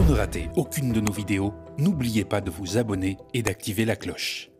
Pour ne rater aucune de nos vidéos, n'oubliez pas de vous abonner et d'activer la cloche.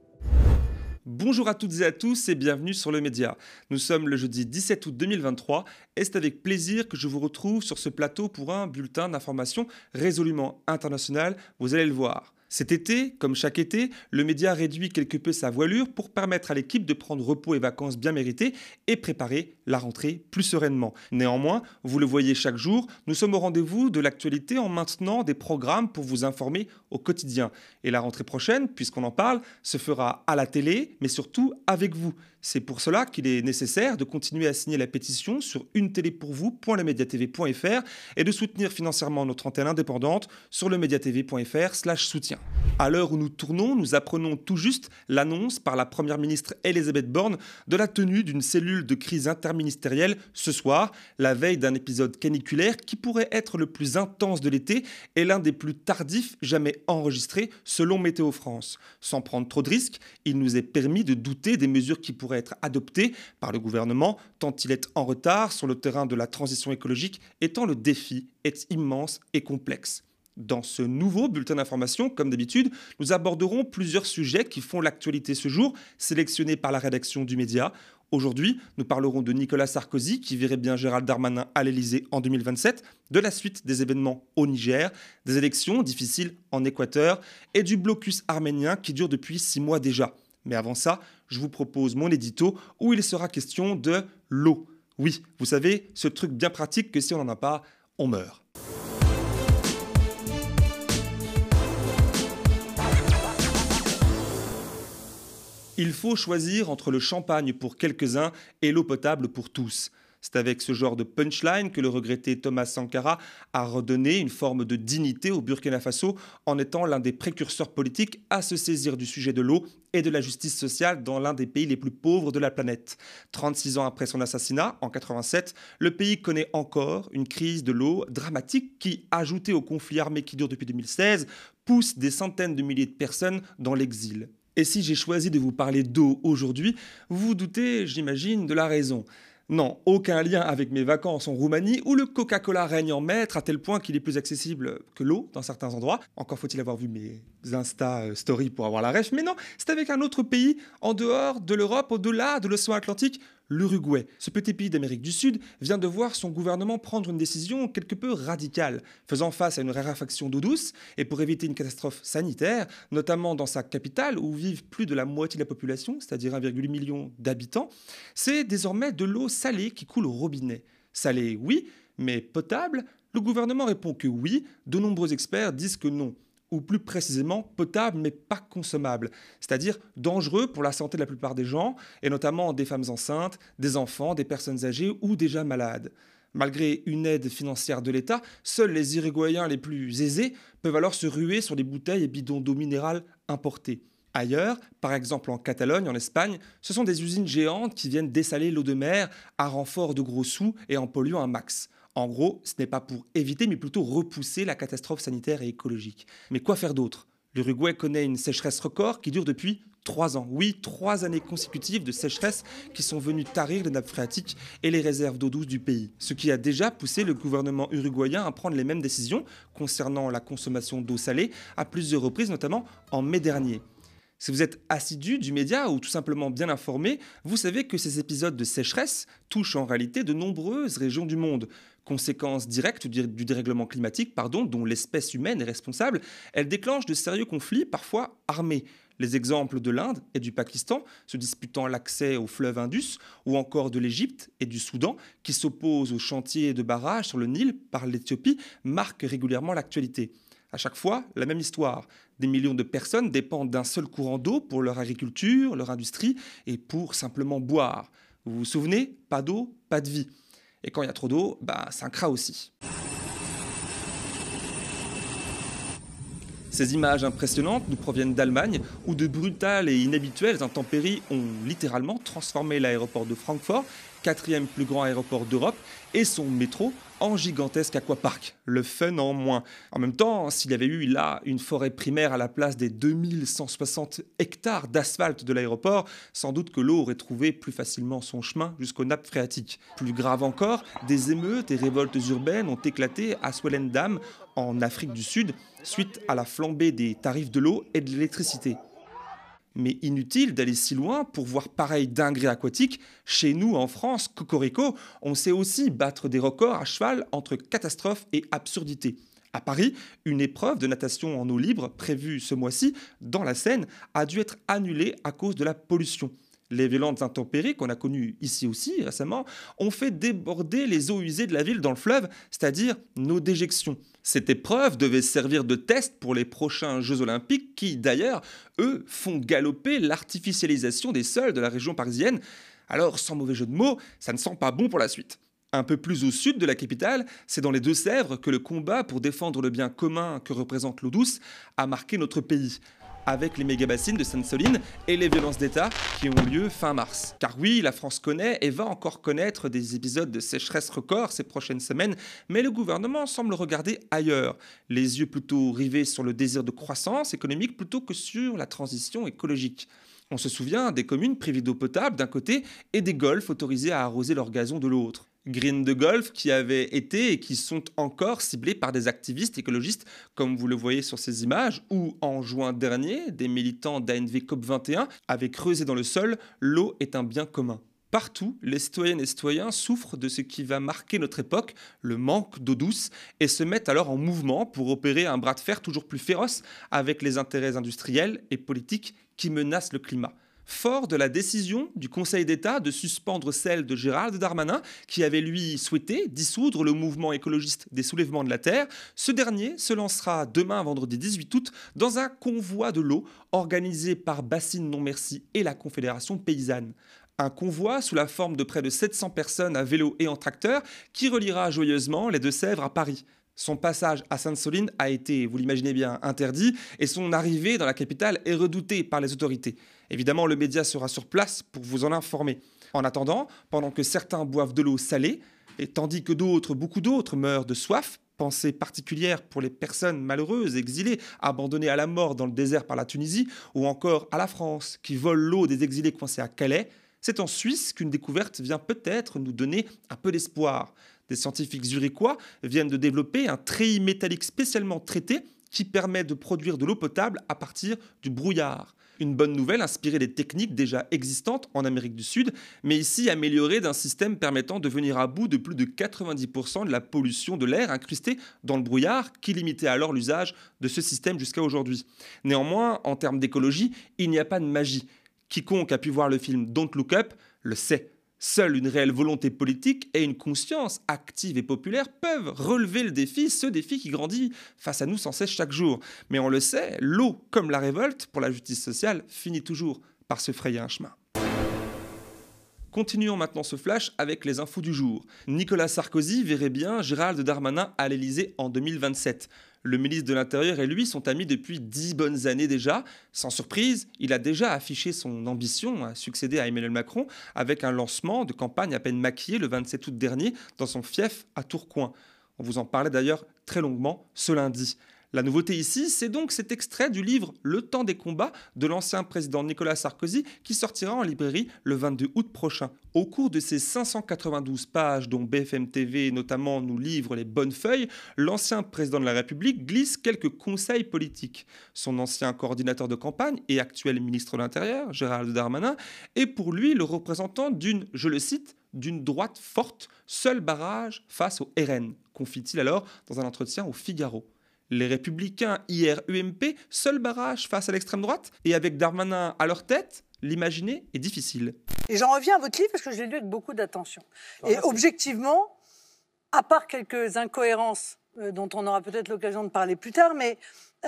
Bonjour à toutes et à tous et bienvenue sur le Média. Nous sommes le jeudi 17 août 2023 et c'est avec plaisir que je vous retrouve sur ce plateau pour un bulletin d'information résolument international, vous allez le voir. Cet été, comme chaque été, le média réduit quelque peu sa voilure pour permettre à l'équipe de prendre repos et vacances bien méritées et préparer la rentrée plus sereinement. Néanmoins, vous le voyez chaque jour, nous sommes au rendez-vous de l'actualité en maintenant des programmes pour vous informer au quotidien. Et la rentrée prochaine, puisqu'on en parle, se fera à la télé, mais surtout avec vous. C'est pour cela qu'il est nécessaire de continuer à signer la pétition sur unetélépourvous.lemediatv.fr et de soutenir financièrement notre antenne indépendante sur lemediatv.fr slash soutien. À l'heure où nous tournons, nous apprenons tout juste l'annonce par la Première ministre Elisabeth Borne de la tenue d'une cellule de crise interministérielle ce soir, la veille d'un épisode caniculaire qui pourrait être le plus intense de l'été et l'un des plus tardifs jamais enregistrés selon Météo France. Sans prendre trop de risques, il nous est permis de douter des mesures qui pourraient être adopté par le gouvernement, tant il est en retard sur le terrain de la transition écologique, et tant le défi est immense et complexe. Dans ce nouveau bulletin d'information, comme d'habitude, nous aborderons plusieurs sujets qui font l'actualité ce jour, sélectionnés par la rédaction du média. Aujourd'hui, nous parlerons de Nicolas Sarkozy, qui verrait bien Gérald Darmanin à l'Elysée en 2027, de la suite des événements au Niger, des élections difficiles en Équateur et du blocus arménien qui dure depuis six mois déjà. Mais avant ça, je vous propose mon édito où il sera question de l'eau. Oui, vous savez, ce truc bien pratique que si on n'en a pas, on meurt. Il faut choisir entre le champagne pour quelques-uns et l'eau potable pour tous. C'est avec ce genre de punchline que le regretté Thomas Sankara a redonné une forme de dignité au Burkina Faso en étant l'un des précurseurs politiques à se saisir du sujet de l'eau et de la justice sociale dans l'un des pays les plus pauvres de la planète. 36 ans après son assassinat, en 87, le pays connaît encore une crise de l'eau dramatique qui, ajoutée au conflit armé qui dure depuis 2016, pousse des centaines de milliers de personnes dans l'exil. Et si j'ai choisi de vous parler d'eau aujourd'hui, vous doutez, j'imagine, de la raison. Non, aucun lien avec mes vacances en Roumanie où le Coca-Cola règne en maître à tel point qu'il est plus accessible que l'eau dans certains endroits. Encore faut-il avoir vu mes Insta euh, Stories pour avoir la rêve. Mais non, c'est avec un autre pays en dehors de l'Europe, au-delà de l'océan Atlantique, l'Uruguay. Ce petit pays d'Amérique du Sud vient de voir son gouvernement prendre une décision quelque peu radicale, faisant face à une raréfaction d'eau douce et pour éviter une catastrophe sanitaire, notamment dans sa capitale où vivent plus de la moitié de la population, c'est-à-dire 1,8 million d'habitants, c'est désormais de l'eau salée qui coule au robinet. Salée, oui, mais potable? Le gouvernement répond que oui, de nombreux experts disent que non ou plus précisément potable mais pas consommable, c'est-à-dire dangereux pour la santé de la plupart des gens, et notamment des femmes enceintes, des enfants, des personnes âgées ou déjà malades. Malgré une aide financière de l'État, seuls les Uruguayens les plus aisés peuvent alors se ruer sur les bouteilles et bidons d'eau minérale importés. Ailleurs, par exemple en Catalogne, en Espagne, ce sont des usines géantes qui viennent dessaler l'eau de mer à renfort de gros sous et en polluant un max. En gros, ce n'est pas pour éviter, mais plutôt repousser la catastrophe sanitaire et écologique. Mais quoi faire d'autre? L'Uruguay connaît une sécheresse record qui dure depuis trois ans. Oui, trois années consécutives de sécheresse qui sont venues tarir les nappes phréatiques et les réserves d'eau douce du pays. Ce qui a déjà poussé le gouvernement uruguayen à prendre les mêmes décisions concernant la consommation d'eau salée à plusieurs reprises, notamment en mai dernier. Si vous êtes assidu du média ou tout simplement bien informé, vous savez que ces épisodes de sécheresse touchent en réalité de nombreuses régions du monde. Conséquence directe du dérèglement climatique, pardon, dont l'espèce humaine est responsable, elle déclenche de sérieux conflits, parfois armés. Les exemples de l'Inde et du Pakistan se disputant l'accès au fleuve Indus, ou encore de l'Égypte et du Soudan qui s'opposent aux chantiers de barrages sur le Nil par l'Éthiopie marquent régulièrement l'actualité. À chaque fois, la même histoire. Des millions de personnes dépendent d'un seul courant d'eau pour leur agriculture, leur industrie et pour simplement boire. Vous vous souvenez? Pas d'eau, pas de vie. Et quand il y a trop d'eau, bah, ça craint aussi. Ces images impressionnantes nous proviennent d'Allemagne, où de brutales et inhabituelles intempéries ont littéralement transformé l'aéroport de Francfort, quatrième plus grand aéroport d'Europe, et son métro en gigantesque aquapark. Le fun en moins. En même temps, s'il y avait eu là une forêt primaire à la place des 2160 hectares d'asphalte de l'aéroport, sans doute que l'eau aurait trouvé plus facilement son chemin jusqu'aux nappes phréatiques. Plus grave encore, des émeutes et révoltes urbaines ont éclaté à Swellendam, en Afrique du Sud, suite à la flambée des tarifs de l'eau et de l'électricité. Mais inutile d'aller si loin pour voir pareil dinguerie aquatique. Chez nous, en France, Cocorico, on sait aussi battre des records à cheval entre catastrophe et absurdité. À Paris, une épreuve de natation en eau libre prévue ce mois-ci dans la Seine a dû être annulée à cause de la pollution. Les violentes intempéries qu'on a connues ici aussi récemment ont fait déborder les eaux usées de la ville dans le fleuve, c'est-à-dire nos déjections. Cette épreuve devait servir de test pour les prochains Jeux olympiques qui, d'ailleurs, eux, font galoper l'artificialisation des sols de la région parisienne. Alors, sans mauvais jeu de mots, ça ne sent pas bon pour la suite. Un peu plus au sud de la capitale, c'est dans les Deux-Sèvres que le combat pour défendre le bien commun que représente l'eau douce a marqué notre pays avec les méga-bassines de Sainte-Soline et les violences d'État qui ont lieu fin mars. Car oui, la France connaît et va encore connaître des épisodes de sécheresse record ces prochaines semaines, mais le gouvernement semble regarder ailleurs, les yeux plutôt rivés sur le désir de croissance économique plutôt que sur la transition écologique. On se souvient des communes privées d'eau potable d'un côté et des golfs autorisés à arroser leur gazon de l'autre. Green de golf qui avaient été et qui sont encore ciblés par des activistes écologistes, comme vous le voyez sur ces images, où en juin dernier, des militants d'ANV COP21 avaient creusé dans le sol L'eau est un bien commun. Partout, les citoyennes et citoyens souffrent de ce qui va marquer notre époque, le manque d'eau douce, et se mettent alors en mouvement pour opérer un bras de fer toujours plus féroce avec les intérêts industriels et politiques qui menacent le climat fort de la décision du Conseil d'État de suspendre celle de Gérald Darmanin, qui avait lui souhaité dissoudre le mouvement écologiste des soulèvements de la Terre. Ce dernier se lancera demain, vendredi 18 août, dans un convoi de l'eau organisé par Bassine Non Merci et la Confédération paysanne. Un convoi sous la forme de près de 700 personnes à vélo et en tracteur qui reliera joyeusement les Deux-Sèvres à Paris. Son passage à Sainte-Soline a été, vous l'imaginez bien, interdit et son arrivée dans la capitale est redoutée par les autorités. Évidemment, le média sera sur place pour vous en informer. En attendant, pendant que certains boivent de l'eau salée, et tandis que d'autres, beaucoup d'autres, meurent de soif, pensée particulière pour les personnes malheureuses, exilées, abandonnées à la mort dans le désert par la Tunisie, ou encore à la France, qui vole l'eau des exilés coincés à Calais, c'est en Suisse qu'une découverte vient peut-être nous donner un peu d'espoir des scientifiques zurichois viennent de développer un treillis métallique spécialement traité qui permet de produire de l'eau potable à partir du brouillard. Une bonne nouvelle inspirée des techniques déjà existantes en Amérique du Sud, mais ici améliorée d'un système permettant de venir à bout de plus de 90% de la pollution de l'air incrustée dans le brouillard qui limitait alors l'usage de ce système jusqu'à aujourd'hui. Néanmoins, en termes d'écologie, il n'y a pas de magie. Quiconque a pu voir le film Don't Look Up le sait. Seule une réelle volonté politique et une conscience active et populaire peuvent relever le défi, ce défi qui grandit face à nous sans cesse chaque jour. Mais on le sait, l'eau, comme la révolte pour la justice sociale, finit toujours par se frayer un chemin. Continuons maintenant ce flash avec les infos du jour. Nicolas Sarkozy verrait bien Gérald Darmanin à l'Elysée en 2027. Le ministre de l'Intérieur et lui sont amis depuis dix bonnes années déjà. Sans surprise, il a déjà affiché son ambition à succéder à Emmanuel Macron avec un lancement de campagne à peine maquillé le 27 août dernier dans son fief à Tourcoing. On vous en parlait d'ailleurs très longuement ce lundi. La nouveauté ici, c'est donc cet extrait du livre Le temps des combats de l'ancien président Nicolas Sarkozy qui sortira en librairie le 22 août prochain. Au cours de ces 592 pages dont BFM TV notamment nous livre les bonnes feuilles, l'ancien président de la République glisse quelques conseils politiques. Son ancien coordinateur de campagne et actuel ministre de l'Intérieur, Gérald Darmanin, est pour lui le représentant d'une, je le cite, d'une droite forte, seul barrage face au RN, confie-t-il alors dans un entretien au Figaro les républicains IR-UMP, seul barrage face à l'extrême droite, et avec Darmanin à leur tête, l'imaginer est difficile. Et j'en reviens à votre livre parce que je l'ai lu avec beaucoup d'attention. Et objectivement, à part quelques incohérences dont on aura peut-être l'occasion de parler plus tard, mais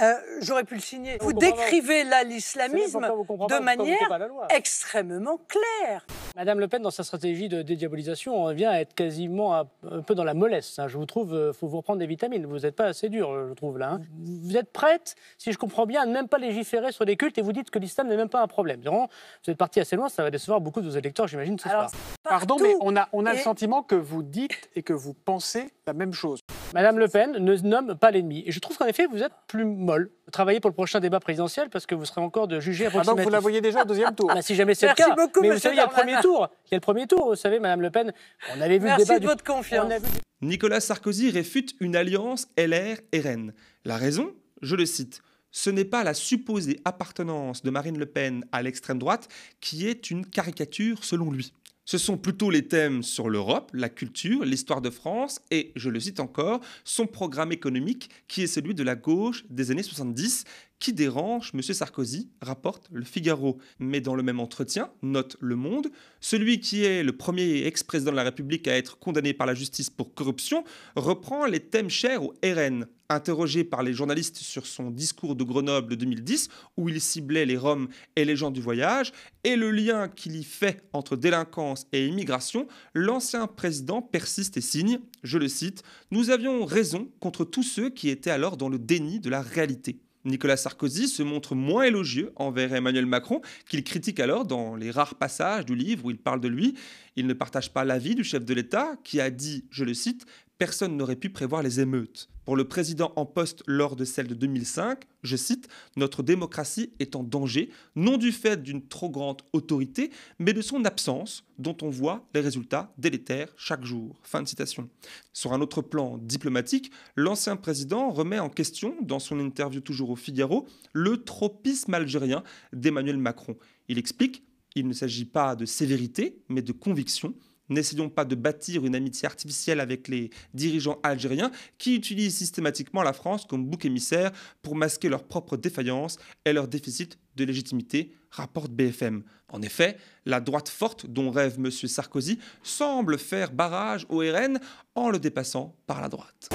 euh, j'aurais pu le signer. Vous, décrivez là l'islamisme de manière extrêmement claire. Madame Le Pen, dans sa stratégie de dédiabolisation, on vient à être quasiment un peu dans la mollesse. Hein. Je vous trouve, il euh, faut vous reprendre des vitamines. Vous n'êtes pas assez dur, je trouve, là. Hein. Vous êtes prête, si je comprends bien, à ne même pas légiférer sur les cultes et vous dites que l'islam n'est même pas un problème. Vous êtes parti assez loin, ça va décevoir beaucoup de vos électeurs, j'imagine, ce soir. Pardon, mais on a, on a le sentiment que vous dites et que vous pensez la même chose. Madame Le Pen ne nomme pas l'ennemi. Et je trouve qu'en effet, vous êtes plus molle. Travaillez pour le prochain débat présidentiel parce que vous serez encore de juger ah donc vous la voyez déjà au deuxième tour bah, Si jamais c'est le cas. mais vous savez, il y a le premier tour. Il y a le premier tour, vous savez, Madame Le Pen. On avait vu le débat. de votre confiance. Nicolas Sarkozy réfute une alliance LR-RN. La raison, je le cite, ce n'est pas la supposée appartenance de Marine Le Pen à l'extrême droite qui est une caricature selon lui. Ce sont plutôt les thèmes sur l'Europe, la culture, l'histoire de France et, je le cite encore, son programme économique qui est celui de la gauche des années 70 qui dérange M. Sarkozy, rapporte le Figaro. Mais dans le même entretien, note Le Monde, celui qui est le premier ex-président de la République à être condamné par la justice pour corruption reprend les thèmes chers au RN. Interrogé par les journalistes sur son discours de Grenoble de 2010, où il ciblait les Roms et les gens du voyage, et le lien qu'il y fait entre délinquance et immigration, l'ancien président persiste et signe, je le cite, Nous avions raison contre tous ceux qui étaient alors dans le déni de la réalité. Nicolas Sarkozy se montre moins élogieux envers Emmanuel Macron, qu'il critique alors dans les rares passages du livre où il parle de lui. Il ne partage pas l'avis du chef de l'État qui a dit, je le cite, Personne n'aurait pu prévoir les émeutes. Pour le président en poste lors de celle de 2005, je cite, Notre démocratie est en danger, non du fait d'une trop grande autorité, mais de son absence, dont on voit les résultats délétères chaque jour. Fin de citation. Sur un autre plan diplomatique, l'ancien président remet en question, dans son interview toujours au Figaro, le tropisme algérien d'Emmanuel Macron. Il explique il ne s'agit pas de sévérité, mais de conviction. N'essayons pas de bâtir une amitié artificielle avec les dirigeants algériens qui utilisent systématiquement la France comme bouc émissaire pour masquer leurs propres défaillances et leur déficit de légitimité, rapporte BFM. En effet, la droite forte dont rêve M. Sarkozy semble faire barrage au RN en le dépassant par la droite.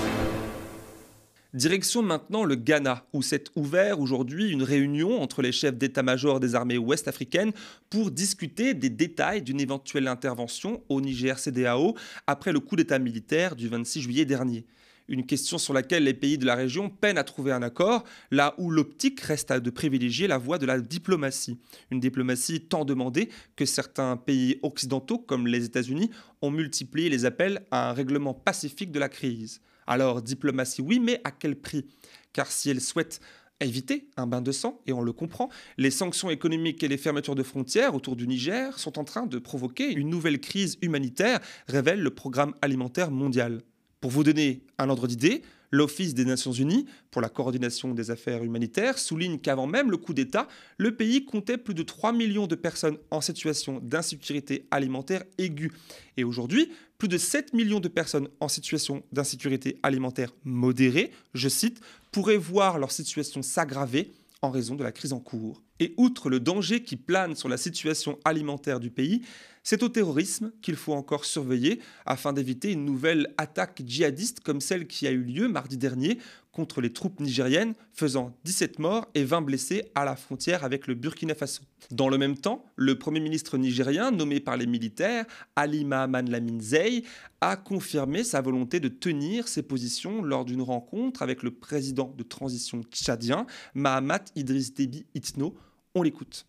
Direction maintenant le Ghana, où s'est ouvert aujourd'hui une réunion entre les chefs d'état-major des armées ouest-africaines pour discuter des détails d'une éventuelle intervention au Niger-CDAO après le coup d'état militaire du 26 juillet dernier. Une question sur laquelle les pays de la région peinent à trouver un accord, là où l'optique reste de privilégier la voie de la diplomatie. Une diplomatie tant demandée que certains pays occidentaux, comme les États-Unis, ont multiplié les appels à un règlement pacifique de la crise. Alors diplomatie oui, mais à quel prix? Car si elle souhaite éviter un bain de sang, et on le comprend, les sanctions économiques et les fermetures de frontières autour du Niger sont en train de provoquer une nouvelle crise humanitaire, révèle le programme alimentaire mondial. Pour vous donner un ordre d'idée, L'Office des Nations Unies pour la coordination des affaires humanitaires souligne qu'avant même le coup d'État, le pays comptait plus de 3 millions de personnes en situation d'insécurité alimentaire aiguë. Et aujourd'hui, plus de 7 millions de personnes en situation d'insécurité alimentaire modérée, je cite, pourraient voir leur situation s'aggraver en raison de la crise en cours. Et outre le danger qui plane sur la situation alimentaire du pays, c'est au terrorisme qu'il faut encore surveiller afin d'éviter une nouvelle attaque djihadiste comme celle qui a eu lieu mardi dernier contre les troupes nigériennes, faisant 17 morts et 20 blessés à la frontière avec le Burkina Faso. Dans le même temps, le Premier ministre nigérien, nommé par les militaires, Ali Mahaman Lamine Zey, a confirmé sa volonté de tenir ses positions lors d'une rencontre avec le président de transition tchadien, Mahamat Idriss Déby Itno. On l'écoute.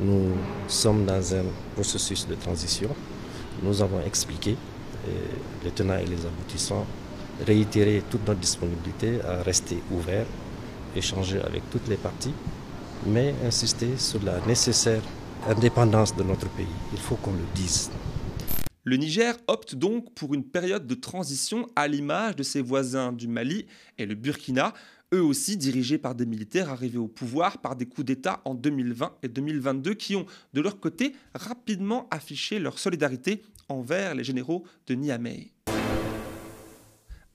Nous sommes dans un processus de transition. Nous avons expliqué les tenants et les aboutissants, réitéré toute notre disponibilité à rester ouvert, échanger avec toutes les parties, mais insister sur la nécessaire indépendance de notre pays. Il faut qu'on le dise. Le Niger opte donc pour une période de transition à l'image de ses voisins du Mali et le Burkina, eux aussi dirigés par des militaires arrivés au pouvoir par des coups d'État en 2020 et 2022 qui ont, de leur côté, rapidement affiché leur solidarité envers les généraux de Niamey.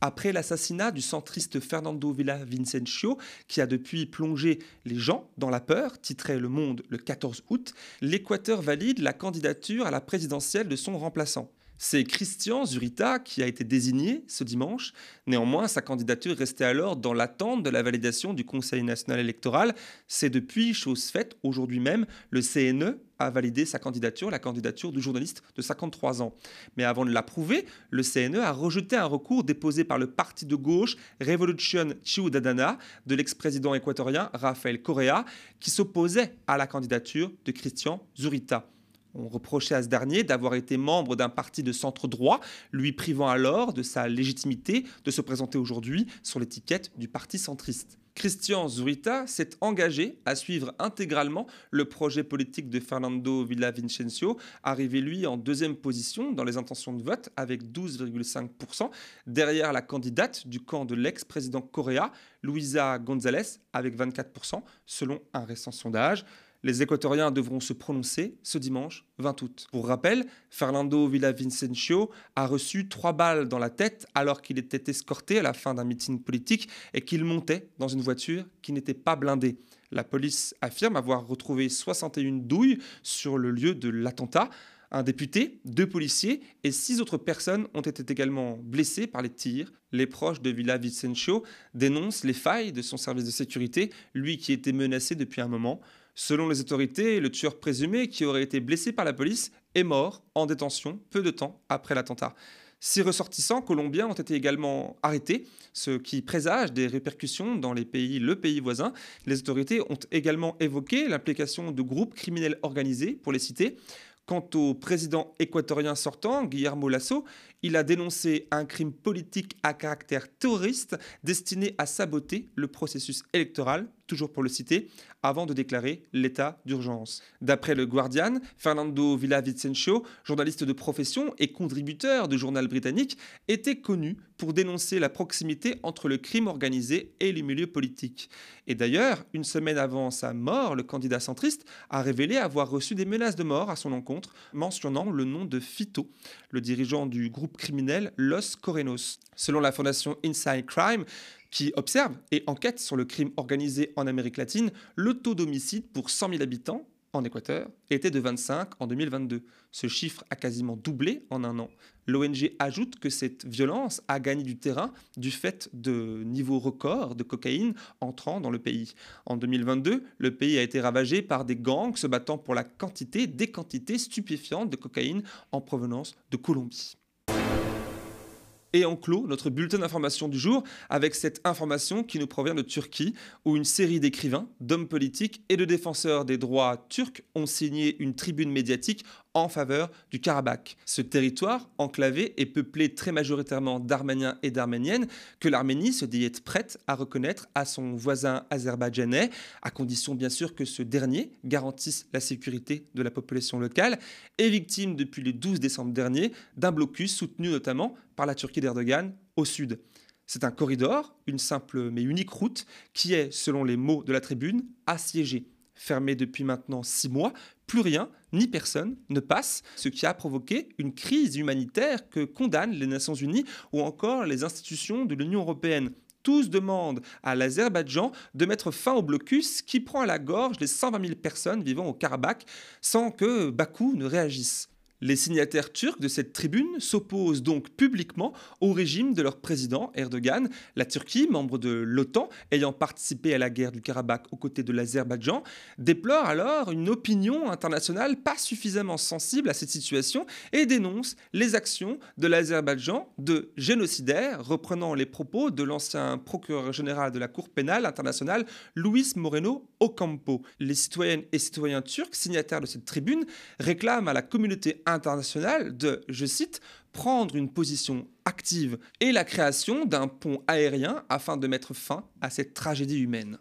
Après l'assassinat du centriste Fernando Villavicencio, qui a depuis plongé les gens dans la peur, titrait Le Monde le 14 août, l'Équateur valide la candidature à la présidentielle de son remplaçant. C'est Christian Zurita qui a été désigné ce dimanche. Néanmoins, sa candidature restait alors dans l'attente de la validation du Conseil national électoral. C'est depuis, chose faite, aujourd'hui même, le CNE a validé sa candidature, la candidature du journaliste de 53 ans. Mais avant de l'approuver, le CNE a rejeté un recours déposé par le parti de gauche Revolution Ciudadana de l'ex-président équatorien Rafael Correa, qui s'opposait à la candidature de Christian Zurita. On reprochait à ce dernier d'avoir été membre d'un parti de centre droit, lui privant alors de sa légitimité de se présenter aujourd'hui sur l'étiquette du parti centriste. Christian Zurita s'est engagé à suivre intégralement le projet politique de Fernando Villavicencio, arrivé lui en deuxième position dans les intentions de vote avec 12,5%, derrière la candidate du camp de l'ex-président Correa, Luisa González, avec 24%, selon un récent sondage. Les Équatoriens devront se prononcer ce dimanche 20 août. Pour rappel, Fernando Villavicencio a reçu trois balles dans la tête alors qu'il était escorté à la fin d'un meeting politique et qu'il montait dans une voiture qui n'était pas blindée. La police affirme avoir retrouvé 61 douilles sur le lieu de l'attentat. Un député, deux policiers et six autres personnes ont été également blessées par les tirs. Les proches de Villavicencio dénoncent les failles de son service de sécurité, lui qui était menacé depuis un moment. Selon les autorités, le tueur présumé, qui aurait été blessé par la police, est mort en détention peu de temps après l'attentat. Six ressortissants colombiens ont été également arrêtés, ce qui présage des répercussions dans les pays, le pays voisin. Les autorités ont également évoqué l'implication de groupes criminels organisés, pour les citer. Quant au président équatorien sortant, Guillermo Lasso, il a dénoncé un crime politique à caractère terroriste destiné à saboter le processus électoral, toujours pour le citer, avant de déclarer l'état d'urgence. D'après le Guardian, Fernando Villavicencio, journaliste de profession et contributeur du journal britannique, était connu pour dénoncer la proximité entre le crime organisé et les milieux politiques. Et d'ailleurs, une semaine avant sa mort, le candidat centriste a révélé avoir reçu des menaces de mort à son encontre, mentionnant le nom de Fito, le dirigeant du groupe criminel Los Corenos. Selon la fondation Inside Crime, qui observe et enquête sur le crime organisé en Amérique latine, le taux d'homicide pour 100 000 habitants en Équateur était de 25 en 2022. Ce chiffre a quasiment doublé en un an. L'ONG ajoute que cette violence a gagné du terrain du fait de niveaux records de cocaïne entrant dans le pays. En 2022, le pays a été ravagé par des gangs se battant pour la quantité des quantités stupéfiantes de cocaïne en provenance de Colombie. Et on clôt notre bulletin d'information du jour avec cette information qui nous provient de Turquie, où une série d'écrivains, d'hommes politiques et de défenseurs des droits turcs ont signé une tribune médiatique en faveur du Karabakh. Ce territoire enclavé est peuplé très majoritairement d'Arméniens et d'Arméniennes que l'Arménie se dit être prête à reconnaître à son voisin azerbaïdjanais, à condition bien sûr que ce dernier garantisse la sécurité de la population locale, est victime depuis le 12 décembre dernier d'un blocus soutenu notamment par la Turquie d'Erdogan au sud. C'est un corridor, une simple mais unique route, qui est, selon les mots de la tribune, assiégée. Fermée depuis maintenant six mois, plus rien ni personne ne passe, ce qui a provoqué une crise humanitaire que condamnent les Nations Unies ou encore les institutions de l'Union européenne. Tous demandent à l'Azerbaïdjan de mettre fin au blocus qui prend à la gorge les 120 000 personnes vivant au Karabakh sans que Bakou ne réagisse. Les signataires turcs de cette tribune s'opposent donc publiquement au régime de leur président Erdogan. La Turquie, membre de l'OTAN, ayant participé à la guerre du Karabakh aux côtés de l'Azerbaïdjan, déplore alors une opinion internationale pas suffisamment sensible à cette situation et dénonce les actions de l'Azerbaïdjan de génocidaire, reprenant les propos de l'ancien procureur général de la Cour pénale internationale, Luis Moreno Ocampo. Les citoyennes et citoyens turcs signataires de cette tribune réclament à la communauté internationale internationale de, je cite, prendre une position active et la création d'un pont aérien afin de mettre fin à cette tragédie humaine.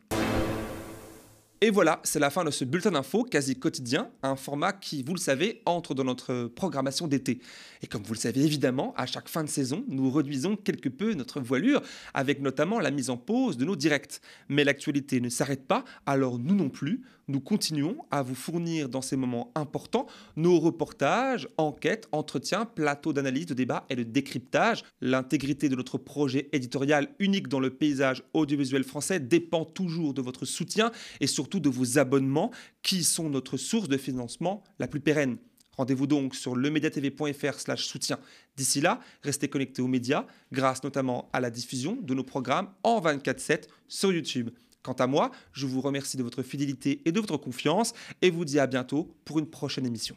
Et voilà, c'est la fin de ce bulletin d'info quasi quotidien, un format qui, vous le savez, entre dans notre programmation d'été. Et comme vous le savez évidemment, à chaque fin de saison, nous réduisons quelque peu notre voilure, avec notamment la mise en pause de nos directs. Mais l'actualité ne s'arrête pas, alors nous non plus, nous continuons à vous fournir dans ces moments importants nos reportages, enquêtes, entretiens, plateaux d'analyse, de débat et de décryptage. L'intégrité de notre projet éditorial unique dans le paysage audiovisuel français dépend toujours de votre soutien et surtout de vos abonnements qui sont notre source de financement la plus pérenne. Rendez-vous donc sur lemediatv.fr soutien. D'ici là, restez connectés aux médias grâce notamment à la diffusion de nos programmes en 24-7 sur YouTube. Quant à moi, je vous remercie de votre fidélité et de votre confiance et vous dis à bientôt pour une prochaine émission.